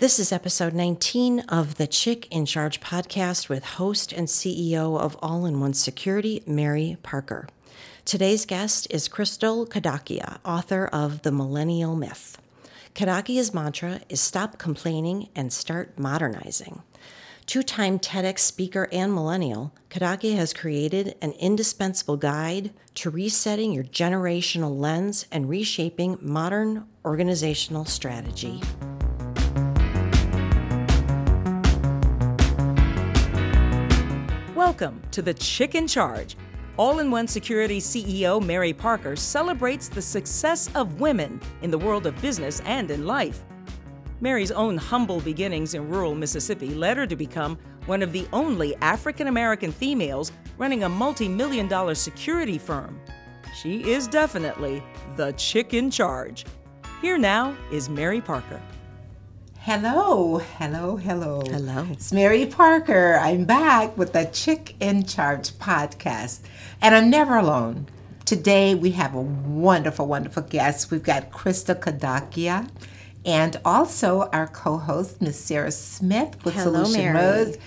This is episode 19 of the Chick in Charge podcast with host and CEO of All in One Security, Mary Parker. Today's guest is Crystal Kadakia, author of The Millennial Myth. Kadakia's mantra is stop complaining and start modernizing. Two time TEDx speaker and millennial, Kadakia has created an indispensable guide to resetting your generational lens and reshaping modern organizational strategy. Welcome to the Chick in Charge. All in One Security CEO Mary Parker celebrates the success of women in the world of business and in life. Mary's own humble beginnings in rural Mississippi led her to become one of the only African American females running a multi million dollar security firm. She is definitely the chick in charge. Here now is Mary Parker. Hello, hello, hello. Hello. It's Mary Parker. I'm back with the Chick in Charge podcast, and I'm never alone. Today we have a wonderful, wonderful guest. We've got Krista Kadakia and also our co-host, Miss Sarah Smith with Hello, Solution Mary. Rose.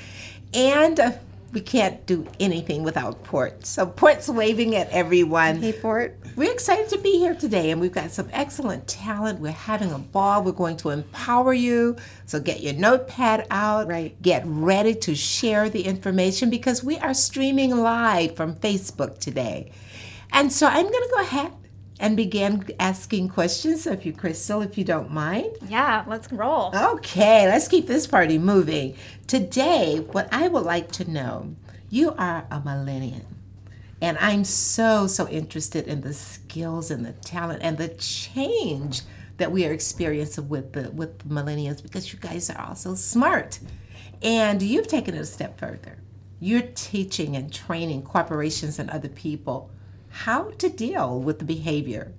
And we can't do anything without Port. So Port's waving at everyone. Hey, Port. We're excited to be here today, and we've got some excellent talent. We're having a ball. We're going to empower you. So get your notepad out. Right. Get ready to share the information because we are streaming live from Facebook today. And so I'm going to go ahead and began asking questions of you, Crystal, if you don't mind. Yeah, let's roll. Okay, let's keep this party moving. Today, what I would like to know you are a millennial. And I'm so, so interested in the skills and the talent and the change that we are experiencing with the with the millennials because you guys are also smart. And you've taken it a step further. You're teaching and training corporations and other people how to deal with the behavior,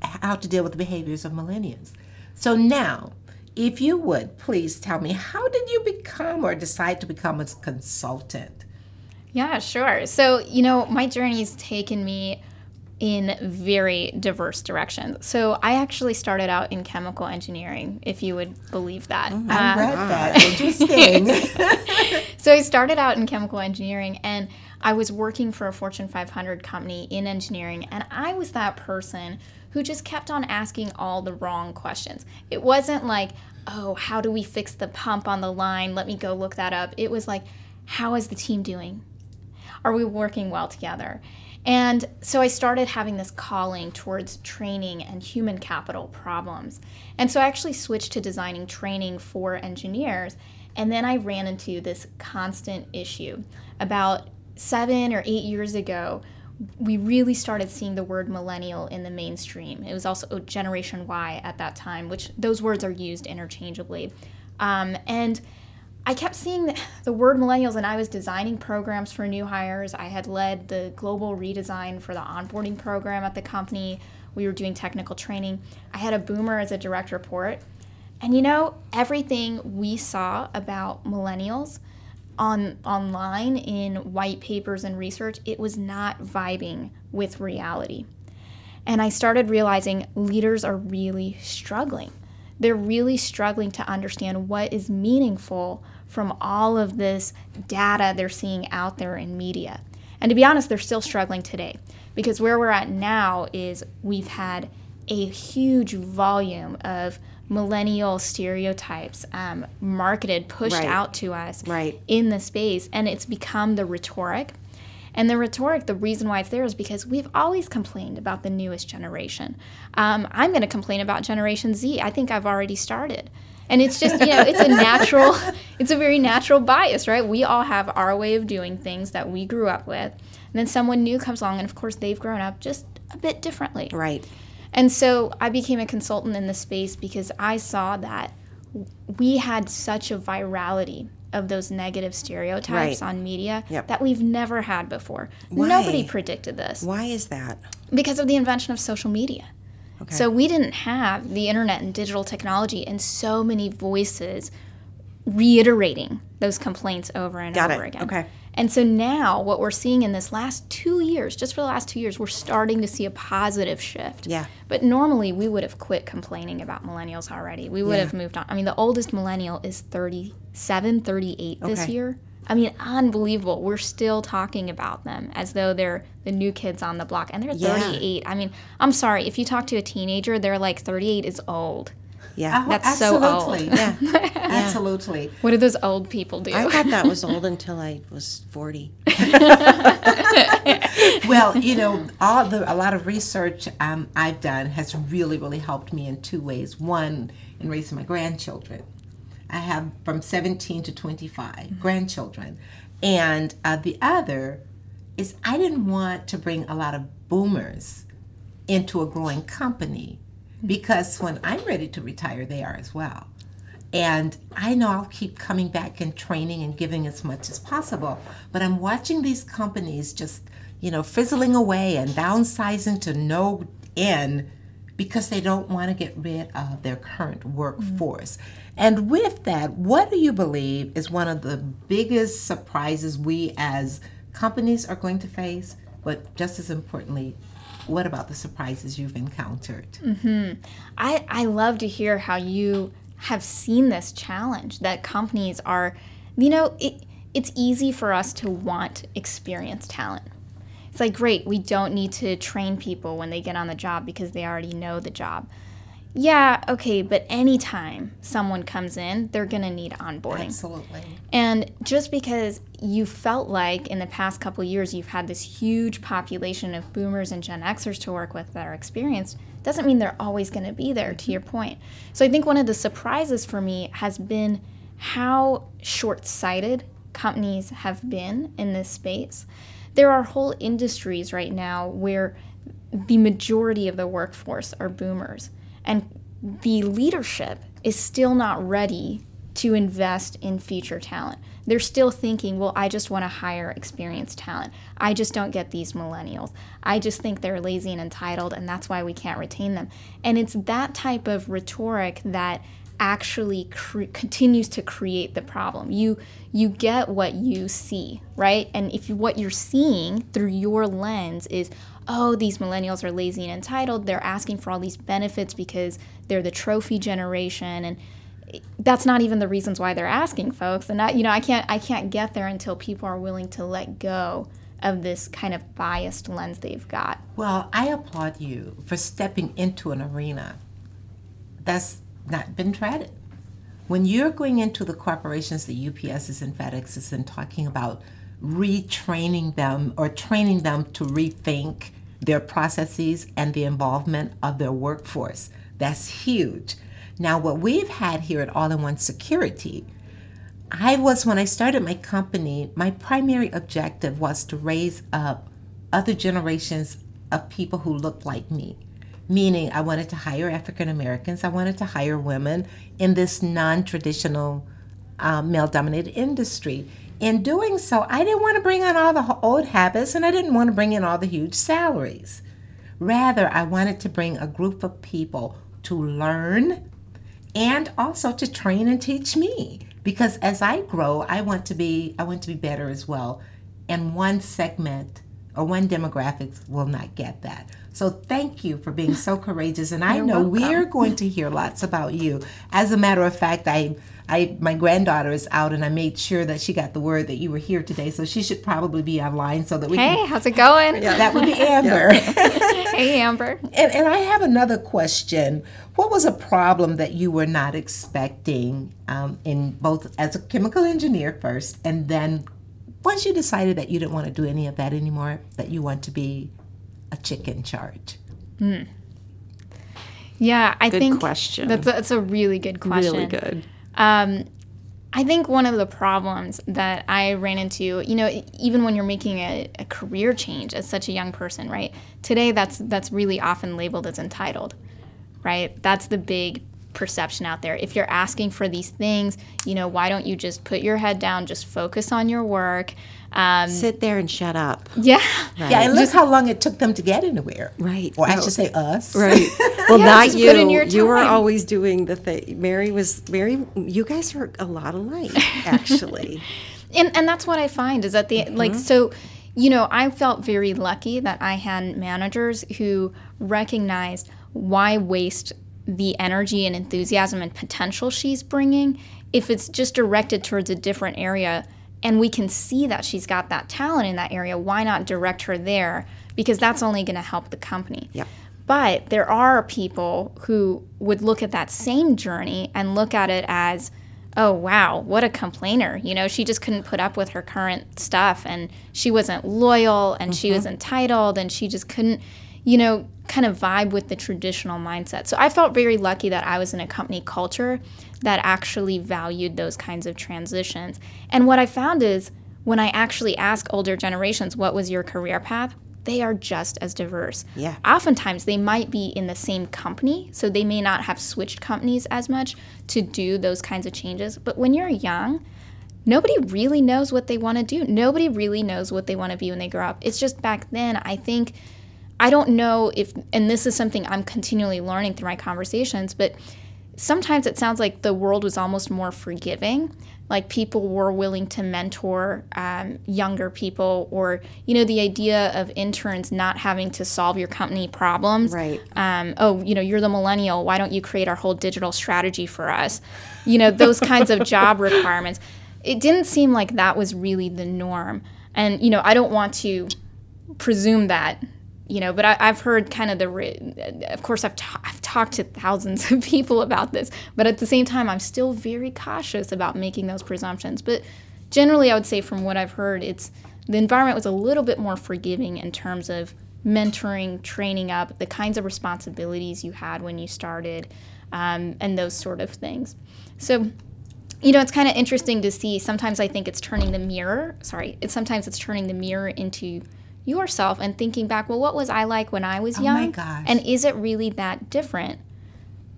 how to deal with the behaviors of millennials. So now, if you would please tell me, how did you become or decide to become a consultant? Yeah, sure. So, you know, my journey's taken me in very diverse directions. So, I actually started out in chemical engineering, if you would believe that. I Uh, read that. Interesting. so, I started out in chemical engineering and I was working for a Fortune 500 company in engineering, and I was that person who just kept on asking all the wrong questions. It wasn't like, oh, how do we fix the pump on the line? Let me go look that up. It was like, how is the team doing? Are we working well together? And so I started having this calling towards training and human capital problems. And so I actually switched to designing training for engineers. And then I ran into this constant issue. About seven or eight years ago, we really started seeing the word millennial in the mainstream. It was also Generation Y at that time, which those words are used interchangeably. Um, and I kept seeing the, the word millennials, and I was designing programs for new hires. I had led the global redesign for the onboarding program at the company. We were doing technical training. I had a boomer as a direct report. And you know, everything we saw about millennials on online in white papers and research, it was not vibing with reality. And I started realizing leaders are really struggling. They're really struggling to understand what is meaningful from all of this data they're seeing out there in media. And to be honest, they're still struggling today because where we're at now is we've had a huge volume of millennial stereotypes um, marketed, pushed Right. out to us Right. in the space, and it's become the rhetoric. And the rhetoric, the reason why it's there is because we've always complained about the newest generation. Um, I'm going to complain about Generation Z. I think I've already started. And it's just, you know, it's a natural, it's a very natural bias, right? We all have our way of doing things that we grew up with. And then someone new comes along, and of course, they've grown up just a bit differently. Right. And so I became a consultant in the space because I saw that we had such a virality of those negative stereotypes Right. on media Yep. that we've never had before. Why? Nobody predicted this Why is that? because of the invention of social media. Okay. So we didn't have the internet and digital technology and so many voices reiterating those complaints over and Got over it. again. Okay. And so now, what we're seeing in this last two years, just for the last two years, we're starting to see a positive shift. Yeah. But normally, we would have quit complaining about millennials already. We would Yeah. have moved on. I mean, the oldest millennial is 37, 38 this Okay. year. I mean, unbelievable. We're still talking about them as though they're the new kids on the block, and they're Yeah. 38. I mean, I'm sorry. If you talk to a teenager, they're like 38 is old. Yeah. Oh, That's so old. absolutely. Yeah. absolutely. What do those old people do? I thought that was old until I was 40. well, you know, all the a lot of research um, I've done has really, really helped me in two ways. One, in raising my grandchildren. I have from 17 to 25 grandchildren, and uh, the other is I didn't want to bring a lot of boomers into a growing company because when I'm ready to retire, they are as well. And I know I'll keep coming back and training and giving as much as possible, but I'm watching these companies just, you know, fizzling away and downsizing to no end because they don't want to get rid of their current workforce. Mm-hmm. And with that, what do you believe is one of the biggest surprises we as companies are going to face? But just as importantly, what about the surprises you've encountered? Mm-hmm. I, I love to hear how you have seen this challenge that companies are, you know, it, it's easy for us to want experienced talent. It's like, great, we don't need to train people when they get on the job because they already know the job. Yeah, okay, but anytime someone comes in, they're going to need onboarding. Absolutely. And just because you felt like in the past couple years you've had this huge population of boomers and Gen Xers to work with that are experienced, doesn't mean they're always going to be there, to mm-hmm. your point. So I think one of the surprises for me has been how short sighted companies have been in this space. There are whole industries right now where the majority of the workforce are boomers, and the leadership is still not ready to invest in future talent. They're still thinking, well, I just want to hire experienced talent. I just don't get these millennials. I just think they're lazy and entitled, and that's why we can't retain them. And it's that type of rhetoric that actually cre- continues to create the problem. You you get what you see, right? And if you, what you're seeing through your lens is, oh, these millennials are lazy and entitled. They're asking for all these benefits because they're the trophy generation, and that's not even the reasons why they're asking, folks. And I, you know, I can't I can't get there until people are willing to let go of this kind of biased lens they've got. Well, I applaud you for stepping into an arena that's not been treaded. When you're going into the corporations, the UPSs and FedExes, and talking about retraining them or training them to rethink their processes and the involvement of their workforce, that's huge. Now, what we've had here at All in One Security, I was, when I started my company, my primary objective was to raise up other generations of people who looked like me. Meaning, I wanted to hire African Americans, I wanted to hire women in this non traditional uh, male dominated industry. In doing so, I didn't want to bring in all the old habits and I didn't want to bring in all the huge salaries. Rather, I wanted to bring a group of people to learn and also to train and teach me because as I grow, I want to be I want to be better as well. And one segment or one demographic will not get that. So thank you for being so courageous and I You're know welcome. we're going to hear lots about you. As a matter of fact, I I my granddaughter is out and I made sure that she got the word that you were here today, so she should probably be online so that we Hey, how's it going? can that would be Amber. Hey, Amber. And, and I have another question. What was a problem that you were not expecting um, in both as a chemical engineer first, and then once you decided that you didn't want to do any of that anymore, that you want to be a chick in charge? Yeah, I Good think question. That's a, that's a really good question. Really good. Um, I think one of the problems that I ran into, you know, even when you're making a, a career change as such a young person, right? Today, that's that's really often labeled as entitled, right? That's the big perception out there. If you're asking for these things, you know, why don't you just put your head down, just focus on your work? Um, Sit there and shut up. yeah, Yeah, and look how long it took them to get anywhere. Right. Or I should say us. Right. Well, Yeah, not you. put in your You were always doing the thing. Mary was Mary. You guys are a lot alike, actually. And and that's what I find is that the like so you know, I felt very lucky that I had managers who recognized why waste the energy and enthusiasm and potential she's bringing if it's just directed towards a different area and we can see that she's got that talent in that area, why not direct her there? Because that's only going to help the company. Yep. But there are people who would look at that same journey and look at it as, oh, wow, what a complainer. You know, she just couldn't put up with her current stuff and she wasn't loyal and she mm-hmm. was entitled and she just couldn't, you know, kind of vibe with the traditional mindset. So I felt very lucky that I was in a company culture that actually valued those kinds of transitions. And what I found is when I actually ask older generations, what was your career path? They are just as diverse. Yeah. Oftentimes, they might be in the same company, so they may not have switched companies as much to do those kinds of changes. But when you're young, nobody really knows what they want to do. Nobody really knows what they want to be when they grow up. It's just back then, I think, I don't know if, and this is something I'm continually learning through my conversations, but sometimes it sounds like the world was almost more forgiving. Like people were willing to mentor um, younger people or you know the idea of interns not having to solve your company problems. Right. um, oh you know you're the millennial. Why don't you create our whole digital strategy for us? You know those kinds of job requirements. It didn't seem like that was really the norm. And you know i don't want to presume that you know but I, i've heard kind of the of course I've, I've talked to thousands of people about this but at the same time i'm still very cautious about making those presumptions. But generally i would say from what i've heard it's the environment was a little bit more forgiving in terms of mentoring training up the kinds of responsibilities you had when you started um, and those sort of things. So you know it's kind of interesting to see sometimes i think it's turning the mirror sorry it's sometimes it's turning the mirror into yourself and thinking back well what was i like when i was Oh my young? gosh. and is it really that different?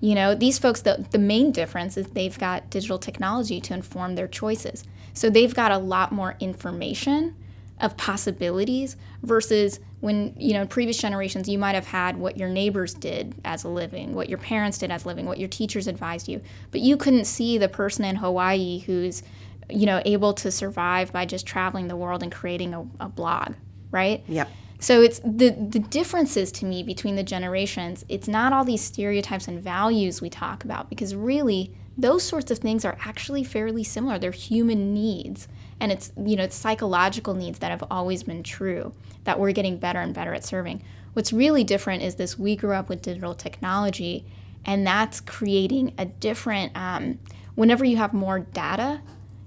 You know these folks the, the main difference is they've got digital technology to inform their choices. So they've got a lot more information of possibilities versus when you know in previous generations you might have had what your neighbors did as a living what your parents did as a living what your teachers advised you. But you couldn't see the person in hawaii who's you know able to survive by just traveling the world and creating a, a blog right Yep. so it's the the differences to me between the generations. It's not all these stereotypes and values we talk about because really those sorts of things are actually fairly similar. They're human needs and it's you know it's psychological needs that have always been true that we're getting better and better at serving. What's really different is this we grew up with digital technology and that's creating a different um, whenever you have more data,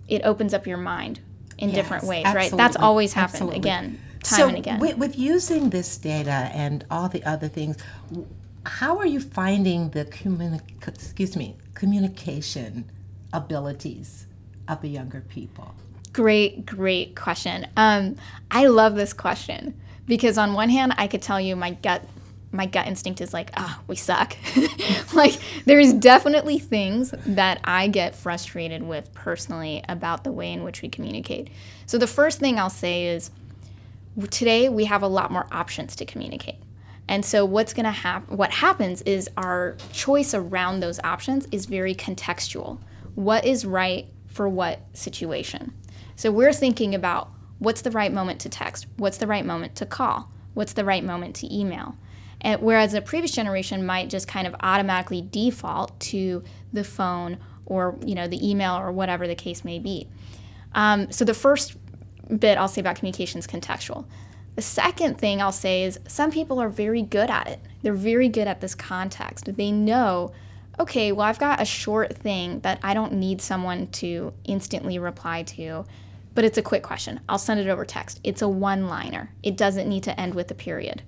it opens up your mind in different Yes, ways, right? That's always happened absolutely. again, time so and again. With, with using this data and all the other things, how are you finding the communi- excuse me communication abilities of the younger people? Great, great question. Um, I love this question because on one hand, I could tell you my gut, my gut instinct is like, ah, we suck. like there's definitely things that I get frustrated with personally about the way in which we communicate. So the first thing I'll say is today we have a lot more options to communicate. And so what's going to happen what happens is our choice around those options is very contextual. What is right for what situation? So we're thinking about what's the right moment to text? What's the right moment to call? What's the right moment to email? And whereas a previous generation might just kind of automatically default to the phone or you know the email or whatever the case may be. Um, so the first bit I'll say about communication is contextual. The second thing I'll say is some people are very good at it. They're very good at this context. They know, okay, well, I've got a short thing that I don't need someone to instantly reply to, but it's a quick question. I'll send it over text. It's a one liner, it doesn't need to end with a period,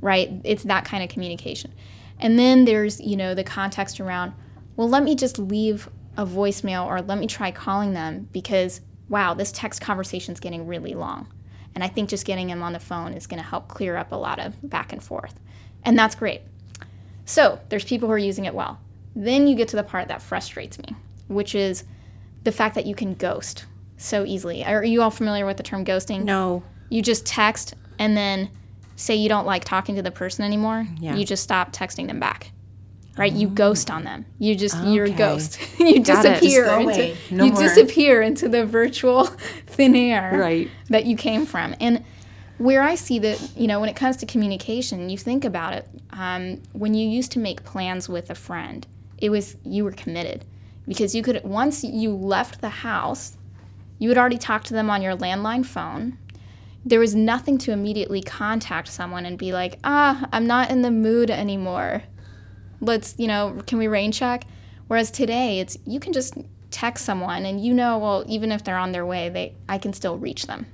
right? It's that kind of communication. And then there's, you know, the context around, well, let me just leave a voicemail or let me try calling them because, wow, this text conversation is getting really long. And I think just getting them on the phone is going to help clear up a lot of back and forth. And that's great. So there's people who are using it well. Then you get to the part that frustrates me, which is the fact that you can ghost so easily. Are you all familiar with the term ghosting? No. You just text and then say you don't like talking to the person anymore. Yeah. You just stop texting them back. Right? You ghost on them. You just you're a ghost. you Got disappear into. No you more. disappear into the virtual thin air Right. that you came from. And where I see that, you know, when it comes to communication, you think about it. Um, when you used to make plans with a friend, it was you were committed because you could once you left the house, you had already talked to them on your landline phone. There was nothing to immediately contact someone and be like, ah, I'm not in the mood anymore. Let's, you know, can we rain check? Whereas today, it's you can just text someone and you know, well, even if they're on their way, they I can still reach them.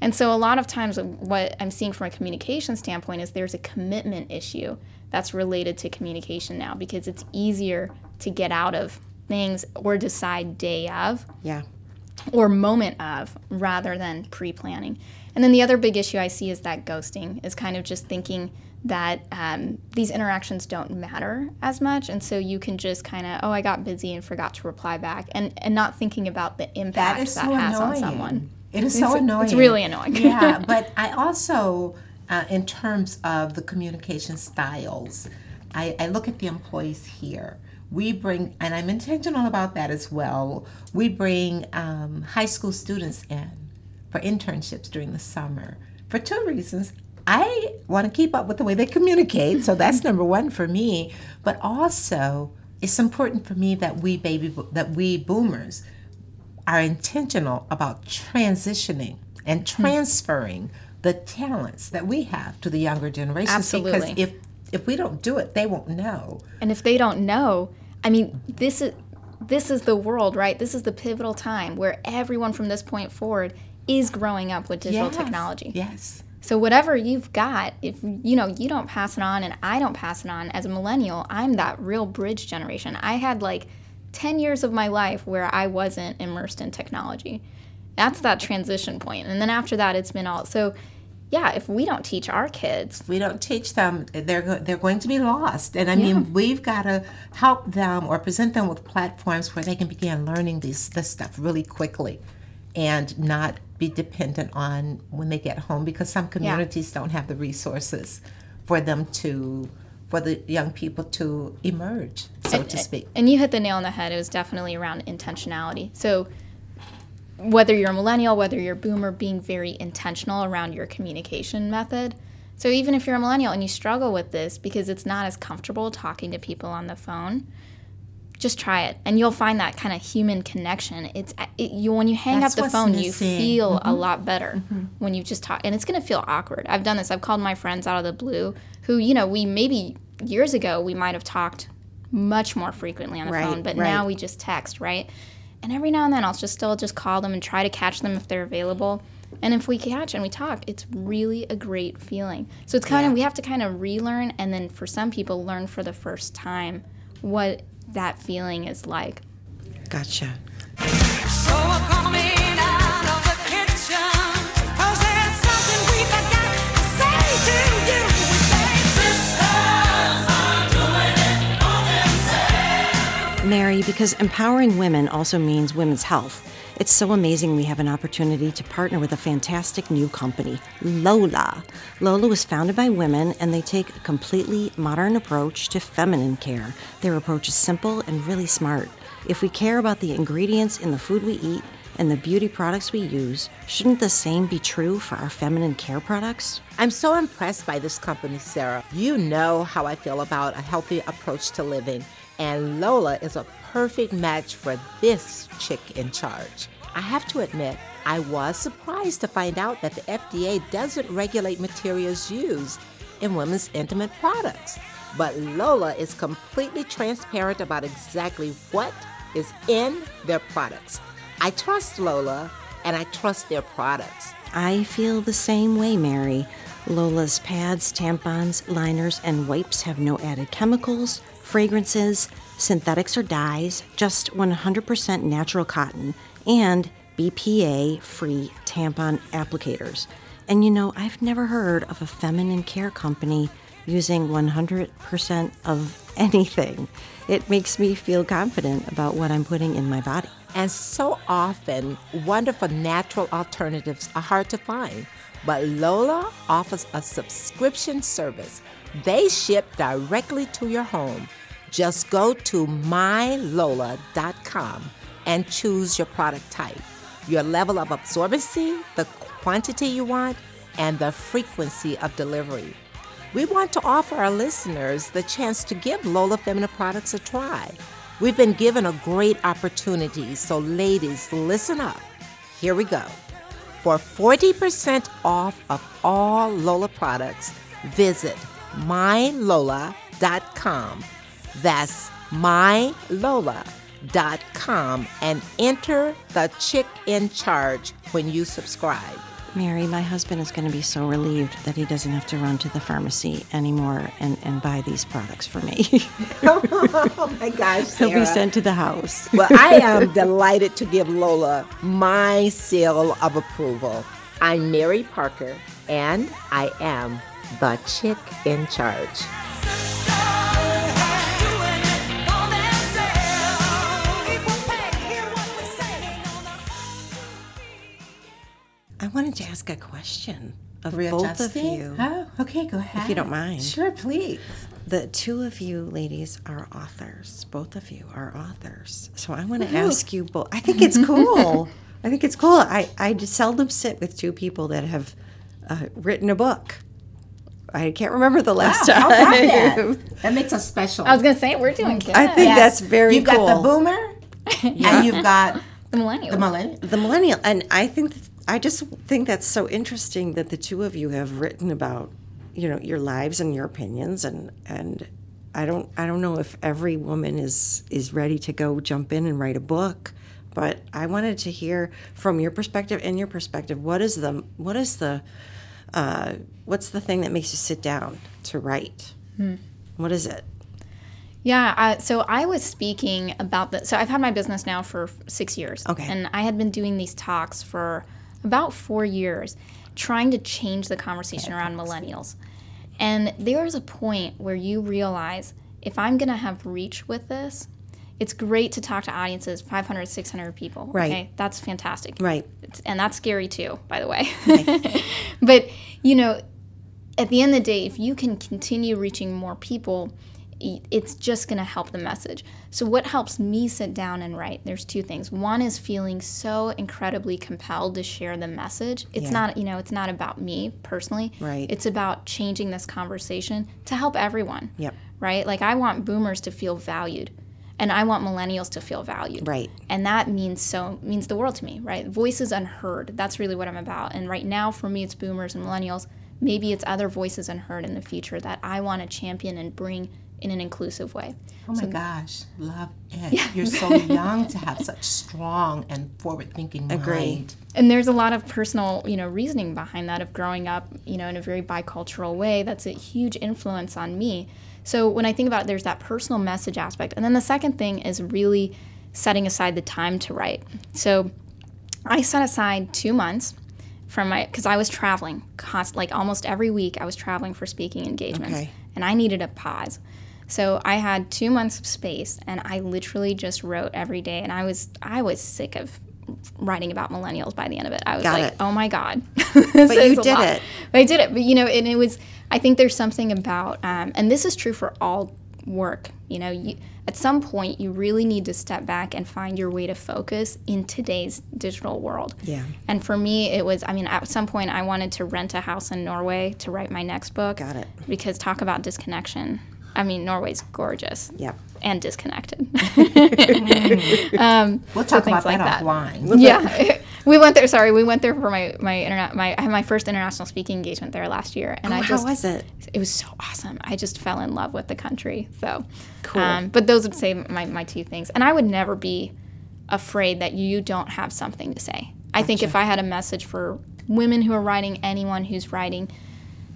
And so a lot of times uh, what I'm seeing from a communication standpoint is there's a commitment issue that's related to communication now because it's easier to get out of things or decide day of Yeah. or moment of rather than pre-planning. And then the other big issue I see is that ghosting is kind of just thinking that um, these interactions don't matter as much, and so you can just kind of, oh, I got busy and forgot to reply back, and and not thinking about the impact That that, so has annoying. on someone. It is It's- so annoying. It's really annoying. yeah, but I also, uh, in terms of the communication styles, I, I look at the employees here. We bring, and I'm intentional about that as well. We bring um, high school students in for internships during the summer for two reasons. I want to keep up with the way they communicate, so that's number one for me. But also, it's important for me that we baby that we boomers are intentional about transitioning and hmm. transferring the talents that we have to the younger generations. Absolutely. Because if if we don't do it, they won't know. And if they don't know, I mean, this is this is the world, right? This is the pivotal time where everyone from this point forward is growing up with digital Yes. technology. Yes. So whatever you've got, if you know you don't pass it on and I don't pass it on as a millennial, I'm that real bridge generation. I had like 10 years of my life where I wasn't immersed in technology. That's that transition point. And then after that it's been all so yeah, if we don't teach our kids, we don't teach them they're they're going to be lost and i mean we've got to help them or present them with platforms where they can begin learning this this stuff really quickly and not be dependent on when they get home because some communities don't have the resources for them to for the young people to emerge so to speak And you hit the nail on the head. It was definitely around intentionality. So, whether you're a millennial, whether you're a boomer, being very intentional around your communication method. So, even if you're a millennial and you struggle with this because it's not as comfortable talking to people on the phone, just try it and you'll find that kind of human connection. It's uh, it, you when you hang That's up the phone, you missing. feel a mm-hmm. lot better mm-hmm. when you just talk, and it's gonna feel awkward. I've done this. I've called my friends out of the blue, who you know we maybe years ago we might have talked much more frequently on the Right, phone, but right. now we just text, right? And every now and then I'll just still just call them and try to catch them if they're available. And if we catch and we talk, it's really a great feeling. So it's kind of we have to kind of relearn and then for some people learn for the first time what that feeling is like. Gotcha. So I'm coming out of the kitchen 'cause there's something we forgot to say to you. We say, sisters are doing it for themselves. Mary, because empowering women also means women's health. It's so amazing we have an opportunity to partner with a fantastic new company, Lola. Lola was founded by women and they take a completely modern approach to feminine care. Their approach is simple and really smart. If we care about the ingredients in the food we eat and the beauty products we use, shouldn't the same be true for our feminine care products? I'm so impressed by this company, Sarah. You know how I feel about a healthy approach to living, and Lola is a perfect match for this chick in charge. I have to admit, I was surprised to find out that the FDA doesn't regulate materials used in women's intimate products. But Lola is completely transparent about exactly what is in their products. I trust Lola and I trust their products. I feel the same way, Mary. Lola's pads, tampons, liners, and wipes have no added chemicals, fragrances, synthetics, or dyes, just 100% natural cotton and BPA free tampon applicators. And you know, I've never heard of a feminine care company using 100% of anything. It makes me feel confident about what I'm putting in my body. And so often, wonderful natural alternatives are hard to find. But Lola offers a subscription service. They ship directly to your home. Just go to mylola.com and choose your product type. your level of absorbency, the quantity you want, and the frequency of delivery. We want to offer our listeners the chance to give Lola Feminine products a try. We've been given a great opportunity, so ladies, listen up. Here we go. For 40% off of all Lola products, visit mylola.com. That's mylola.com and enter the chick in charge when you subscribe. Mary, my husband is going to be so relieved that he doesn't have to run to the pharmacy anymore and, and buy these products for me. oh my gosh, Sarah. He'll be sent to the house. well, I am delighted to give Lola my seal of approval. I'm Mary Parker, and I am the chick in charge. I wanted to ask a question of both of you. Oh, okay, go ahead. If you don't mind. Sure, please. The two of you ladies are authors. Both of you are authors. So I want to ask you both. I think it's cool. I think it's cool. I, I seldom sit with two people that have uh, written a book. I can't remember the last Wow, how time. about that? That makes us special. I was gonna say we're doing good. I think Yes. that's very You've cool. got the boomer, and you've got the millennial. the millennial. the millennial and i think i just think that's so interesting that the two of you have written about you know your lives and your opinions and and i don't i don't know if every woman is is ready to go jump in and write a book but i wanted to hear from your perspective and your perspective what is the what is the uh, what's the thing that makes you sit down to write what is it Yeah, I, so I was speaking about the. So I've had my business now for six years. Okay. And I had been doing these talks for about four years, trying to change the conversation around millennials. And there's a point where you realize if I'm going to have reach with this, it's great to talk to audiences 500, 600 people. Right. Okay. That's fantastic. right It's, and that's scary too, by the way. but, you know, at the end of the day, if you can continue reaching more people, it's just going to help the message. So, what helps me sit down and write? There's two things. One is feeling so incredibly compelled to share the message. It's Yeah. not, you know, it's not about me personally. Right. It's about changing this conversation to help everyone. Yep. Right? Like, I want boomers to feel valued. And I want millennials to feel valued right and that means so means the world to me right voices unheard that's really what i'm about and right now for me it's boomers and millennials maybe it's other voices unheard in the future that i want to champion and bring in an inclusive way Oh my gosh, love it. You're so young to have such strong and forward-thinking Agree. mind. and there's a lot of personal you know reasoning behind that of growing up you know in a very bicultural way that's a huge influence on me so when i think about it there's that personal message aspect and then the second thing is really setting aside the time to write so i set aside two months from my because i was traveling const, like almost every week i was traveling for speaking engagements Okay. and i needed a pause so i had two months of space and i literally just wrote every day and i was i was sick of writing about millennials by the end of it i was Got like it. oh my god but you did it. but i did it but you know and it was i think there's something about um, and this is true for all work you know you, at some point you really need to step back and find your way to focus in today's digital world Yeah. and for me it was i mean at some point i wanted to rent a house in norway to write my next book Got it. because talk about disconnection i mean norway's gorgeous Yep. and disconnected We'll talk things about like that that. offline. yeah we went there sorry we went there for my my internet my i had my first international speaking engagement there last year and i Oh, just how was it it was so awesome i just fell in love with the country so Cool. um, but those would say my, my two things and i would never be afraid that you don't have something to say i think if i had a message for women who are writing anyone who's writing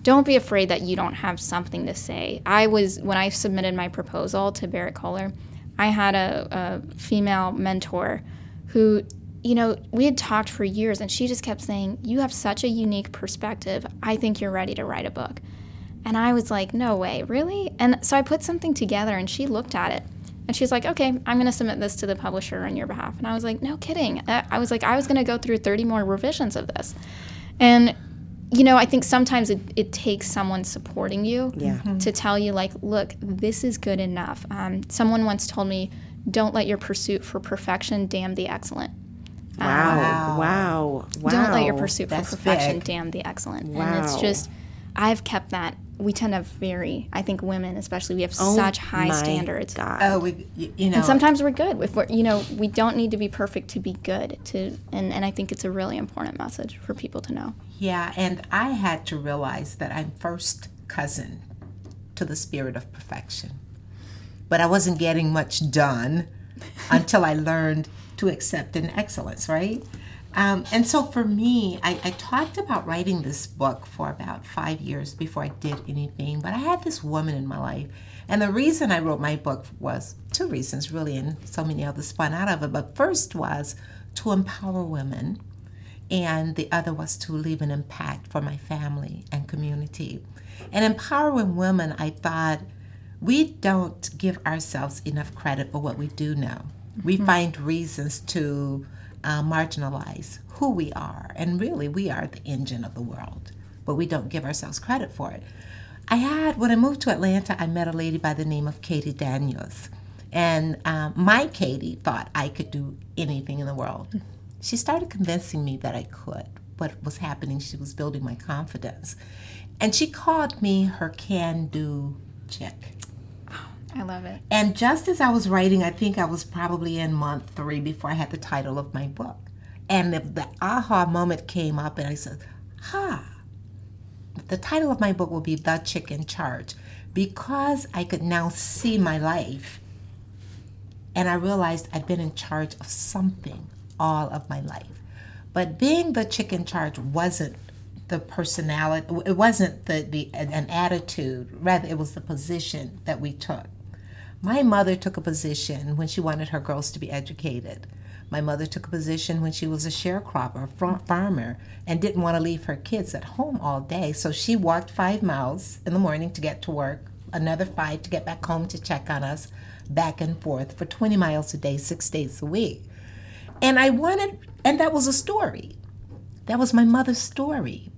don't be afraid that you don't have something to say. I was when I submitted my proposal to Berrett-Koehler, I had a, a female mentor who, you know, we had talked for years, and she just kept saying, "You have such a unique perspective. I think you're ready to write a book." And I was like, "No way, really?" And so I put something together, and she looked at it. And she's like, okay, I'm going to submit this to the publisher on your behalf. And I was like, no kidding. Uh, I was like, I was going to go through 30 more revisions of this. And you know, I think sometimes it, it takes someone supporting you Yeah. to tell you, like, look, this is good enough. Um, someone once told me, don't let your pursuit for perfection damn the excellent. Wow. Wow. Wow. Don't let your pursuit for perfection big. damn the excellent. And it's just, I've kept that. We tend to vary. I think women especially, we have Oh such high my standards. God. Oh, we, you, you know. And sometimes we're good. If we're, you know, we don't need to be perfect to be good. To and, and I think it's a really important message for people to know. Yeah, and I had to realize that I'm first cousin to the spirit of perfection. But I wasn't getting much done until I learned to accept an excellence, right? Um, and so for me, I, I talked about writing this book for about five years before I did anything. But I had this woman in my life. And the reason I wrote my book was two reasons, really, and so many others spun out of it. But first was to empower women and the other was to leave an impact for my family and community. And empowering women, I thought we don't give ourselves enough credit for what we do know. We find reasons to uh, marginalize who we are, and really, we are the engine of the world, but we don't give ourselves credit for it. I had, when I moved to Atlanta, I met a lady by the name of Katie Daniels. And um, my Katie thought I could do anything in the world. She started convincing me that I could. What was happening, she was building my confidence. And she called me her can do chick. I love it. And just as I was writing, I think I was probably in month three before I had the title of my book. And the, the aha moment came up, and I said, Ha, the title of my book will be The Chick in Charge because I could now see my life. And I realized I'd been in charge of something all of my life. But being the chick in charge wasn't the personality, it wasn't the, the an attitude, rather, it was the position that we took. My mother took a position when she wanted her girls to be educated. My mother took a position when she was a sharecropper, farmer, and didn't want to leave her kids at home all day. So she walked five miles in the morning to get to work, another five to get back home to check on us, back and forth for 20 miles a day, six days a week. And I wanted, and that was a story. That was my mother's story.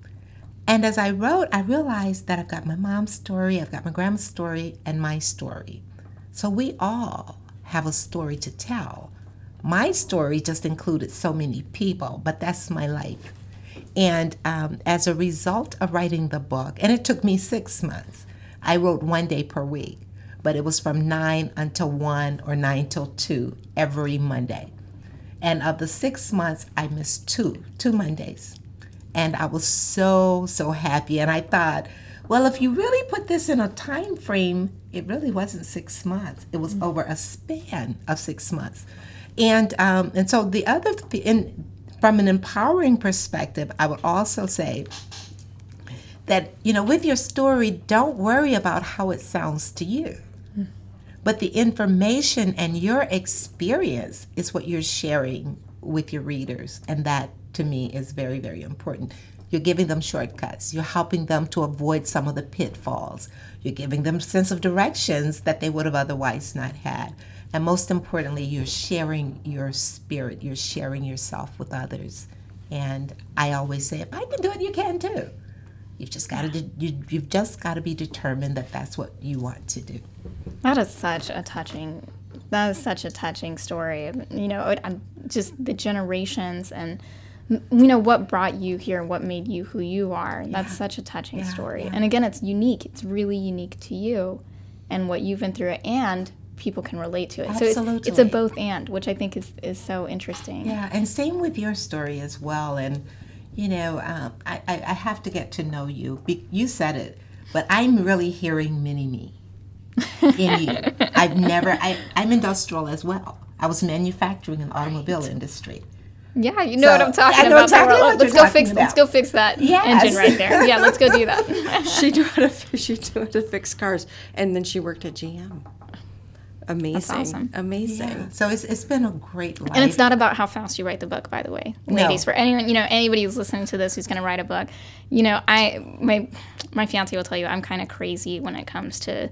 And as I wrote, I realized that I've got my mom's story, I've got my grandma's story, and my story. So we all have a story to tell. My story just included so many people, but that's my life. And um, as a result of writing the book, and it took me six months, I wrote one day per week, but it was from nine until one or nine till two every Monday. And of the six months, I missed two, two Mondays. And I was so, so happy. And I thought, well, if you really put this in a time frame, it really wasn't six months. It was over a span of six months. And um, and so the other, the, in, from an empowering perspective, I would also say that, you know, with your story, don't worry about how it sounds to you. But the information and your experience is what you're sharing with your readers. And that to me is very, very important. You're giving them shortcuts. You're helping them to avoid some of the pitfalls. You're giving them sense of directions that they would have otherwise not had. And most importantly, you're sharing your spirit. You're sharing yourself with others. And I always say, if I can do it, you can too. You've just got to you, you've just got to be determined that that's what you want to do. That is such a touching. That is such a touching story. You know, just the generations and you know what brought you here, and what made you who you are. That's such a touching story. And again, it's unique. It's really unique to you and what you've been through, and people can relate to it. So it's, it's a both and, which I think is is so interesting. Yeah, and same with your story as well. And you know, um, I, I I have to get to know you. Be- You said it, but I'm really hearing mini me in you. I've never. I I'm industrial as well. I was manufacturing in the automobile industry. Yeah, you know So, what I'm talking I know about. exactly what let's you're go fix. talking Let's about. go fix that Yes. engine right there. Yeah, let's go do that. she knew how to she knew how to fix cars, and then she worked at GM. Amazing, awesome. amazing. Yeah. So it's it's been a great life. And it's not about how fast you write the book, by the way, No. ladies. For anyone, you know, anybody who's listening to this who's going to write a book, you know, I my my fiance will tell you I'm kind of crazy when it comes to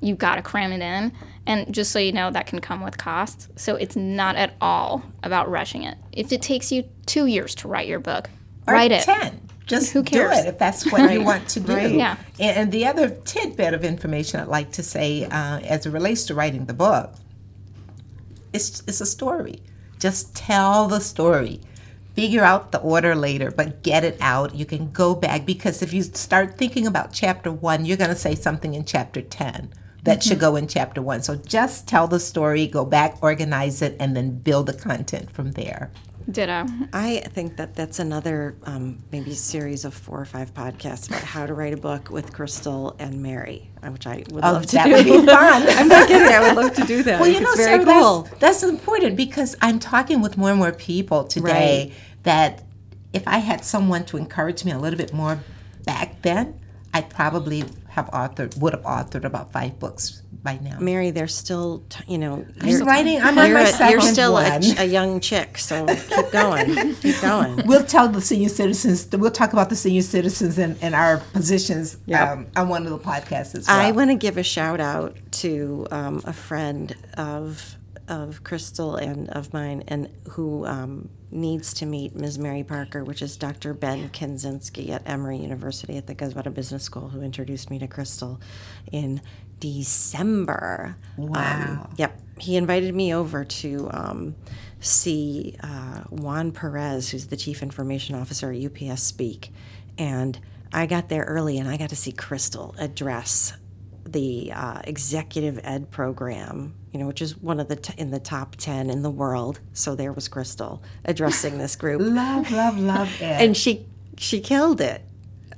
you got to cram it in, and just so you know, that can come with costs. So it's not at all about rushing it. If it takes you two years to write your book, Or write it. ten. Just Who cares? do it if that's what you want to do. Yeah. And, and the other tidbit of information I'd like to say, uh, as it relates to writing the book, it's it's a story. Just tell the story. Figure out the order later, but get it out. You can go back because if you start thinking about chapter one, you're going to say something in chapter 10 that should go in chapter one. So just tell the story, go back, organize it, and then build the content from there. Ditto. I think that that's another um, maybe series of four or five podcasts about how to write a book with Crystal and Mary, uh, which I would Oh, love to that do. would be fun. I'm not kidding. I would love to do that. Well, you think know, it's very Sarah, cool. that's, that's important because I'm talking with more and more people today that if I had someone to encourage me a little bit more back then, I'd probably have authored, would have authored about five books by now. Mary, they're still, t- you know, I'm you're, writing, I'm on my second you're still a, a young chick, so keep going, keep going. We'll tell the senior citizens, we'll talk about the senior citizens and, and our positions Yep. um, on one of the podcasts as well. I want to give a shout out to um, a friend of of Krystal and of mine, and who um, needs to meet Ms. Mary Parker, which is Dr. Benn Konsynski at Emory University at the Goizueta Business School, who introduced me to Krystal in December. Wow. Um, yep, he invited me over to. Um, see uh, Juan Perez, who's the chief information officer at UPS, speak. And I got there early and I got to see Krystal address the uh, executive ed program, you know, which is one of the t- in the top 10 in the world. So there was Krystal addressing this group love, love, love it. and she she killed it.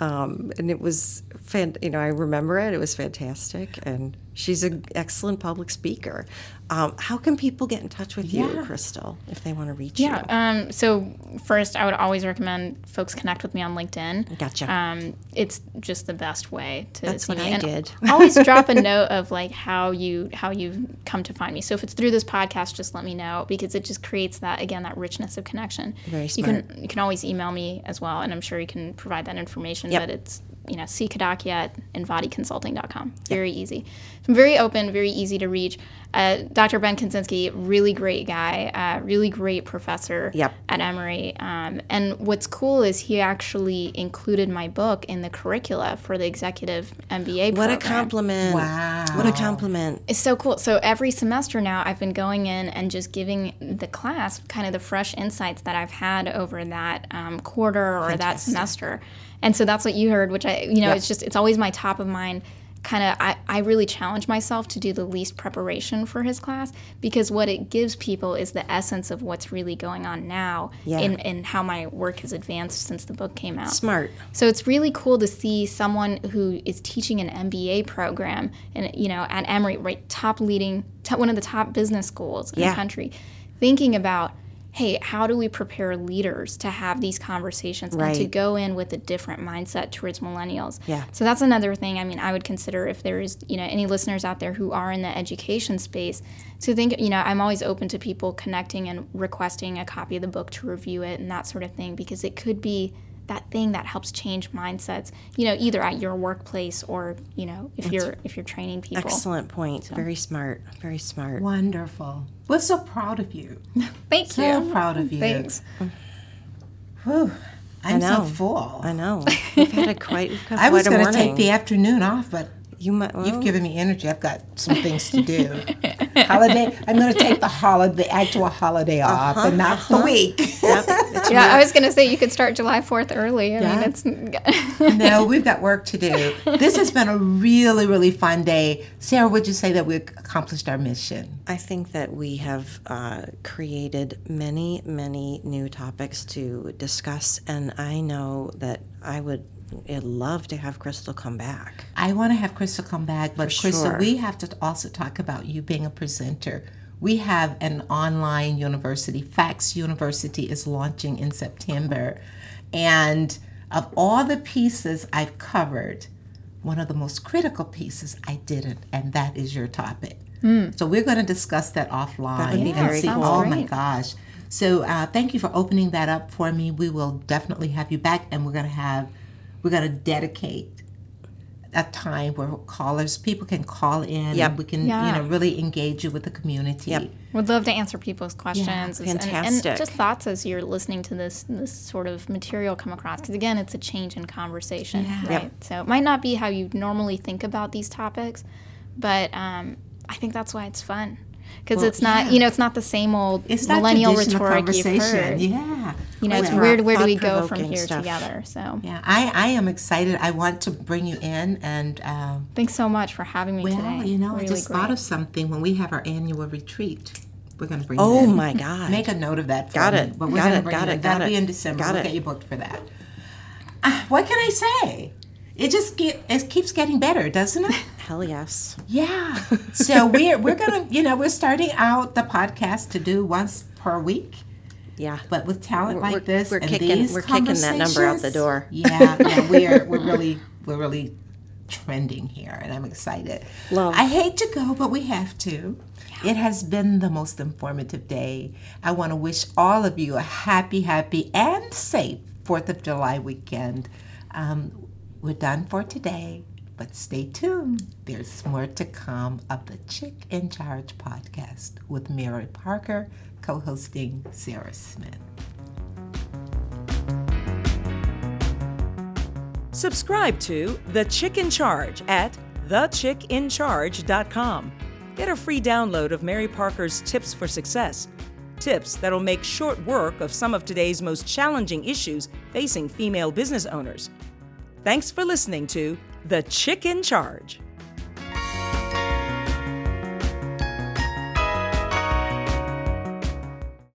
Um, and it was fan, you know, I remember it. It was fantastic, and she's an excellent public speaker. Um, how can people get in touch with you, Yeah. Krystal, if they want to reach Yeah. you? Um, so first, I would always recommend folks connect with me on LinkedIn. Gotcha. Um, it's just the best way to. That's see what me. I And did. always drop a note of like how you how you've come to find me. So if it's through this podcast, just let me know because it just creates that again that richness of connection. Very You can you can always email me as well, and I'm sure you can provide that information. Yep. But it's you know see Kadakia at invaticonsulting.com. Very easy. I'm very open, very easy to reach. Uh, Dr. Benn Konsynski, really great guy, uh, really great professor Yep. at Emory. Um, and what's cool is he actually included my book in the curricula for the executive MBA what a compliment! Wow. What a compliment! It's so cool. So every semester now, I've been going in and just giving the class kind of the fresh insights that I've had over that um, quarter or that semester. And so that's what you heard, which I, you know, it's just, it's always my top of mind. Kind of, I, I really challenge myself to do the least preparation for his class because what it gives people is the essence of what's really going on now Yeah. in, in how my work has advanced since the book came out. Smart. So it's really cool to see someone who is teaching an MBA program and you know at Emory, right, top leading, top, one of the top business schools in Yeah. the country, thinking about, hey, how do we prepare leaders to have these conversations and to go in with a different mindset towards millennials? Yeah. So that's another thing. I mean, I would consider if there is, you know, any listeners out there who are in the education space, to think, you know, I'm always open to people connecting and requesting a copy of the book to review it and that sort of thing because it could be that thing that helps change mindsets, you know, either at your workplace or, you know, if you're if you're training people. Excellent point. Very smart. Very smart. Wonderful. We're so proud of you. Thank So you. So proud of you. Thanks. Whew. I'm so know. full. I know. We've had a quite. We've had I was going to take the afternoon off, but You might. you've given me energy. I've got some things to do. holiday. I'm going to take the holiday, the actual holiday off, Uh-huh, and not the week. Yeah, I was gonna say you could start July fourth early. I Yeah. mean, it's no, we've got work to do. This has been a really, really fun day. Sarah, would you say that we accomplished our mission? I think that we have uh, created many, many new topics to discuss, and I know that I would I'd love to have Krystal come back. I want to have Krystal come back, but For Crystal, sure. we have to also talk about you being a presenter. We have an online university. Fax University is launching in September. And of all the pieces I've covered, one of the most critical pieces I didn't, and that is your topic. So we're going to discuss that offline. That would be and very see- cool. Oh my gosh. So uh, thank you for opening that up for me. We will definitely have you back, and we're going to have, we're going to dedicate a time where callers, people can call in, Yep. and we can, Yeah. you know, really engage you with the community. Yep. would love to answer people's questions and- and- fantastic. and, just thoughts as you're listening to this this sort of material come across. Because again, it's a change in conversation, yeah. right? So it might not be how you normally think about these topics, but um, I think that's why it's fun. Because Well, it's not yeah. you know it's not the same old It's millennial traditional rhetoric you've heard. Yeah. You know, It's where where do we go from here stuff. together? So Yeah, I, I am excited. I want to bring you in and um, thanks so much for having me well, today. you know, I just great. thought of something when we have our annual retreat. We're going to bring. Oh you in. my God. Make a note of that. For Got me, it, But we're got gonna it, bring got it, in. got That'll be in December. got we'll it. get you booked for that. Ah, what can I say? It just get it keeps getting better, doesn't it? Hell yes. Yeah. So we're we're gonna you know we're starting out the podcast to do once per week. Yeah. But with talent We're- like this, we're and kicking- these we're kicking that number out the door. Yeah, yeah, we're we're really we're really trending here, and I'm excited. Love. I hate to go, but we have to. It has been the most informative day. I want to wish all of you a happy, happy, and safe Fourth of July weekend. Um, we're done for today, but stay tuned. There's more to come of the Chick in Charge podcast with Mary Parker, co-hosting Sarah Smith. Subscribe to The Chick in Charge at thechickincharge.com. Get a free download of Mary Parker's Tips for Success. Tips that'll make short work of some of today's most challenging issues facing female business owners. Thanks for listening to The Chick in Charge.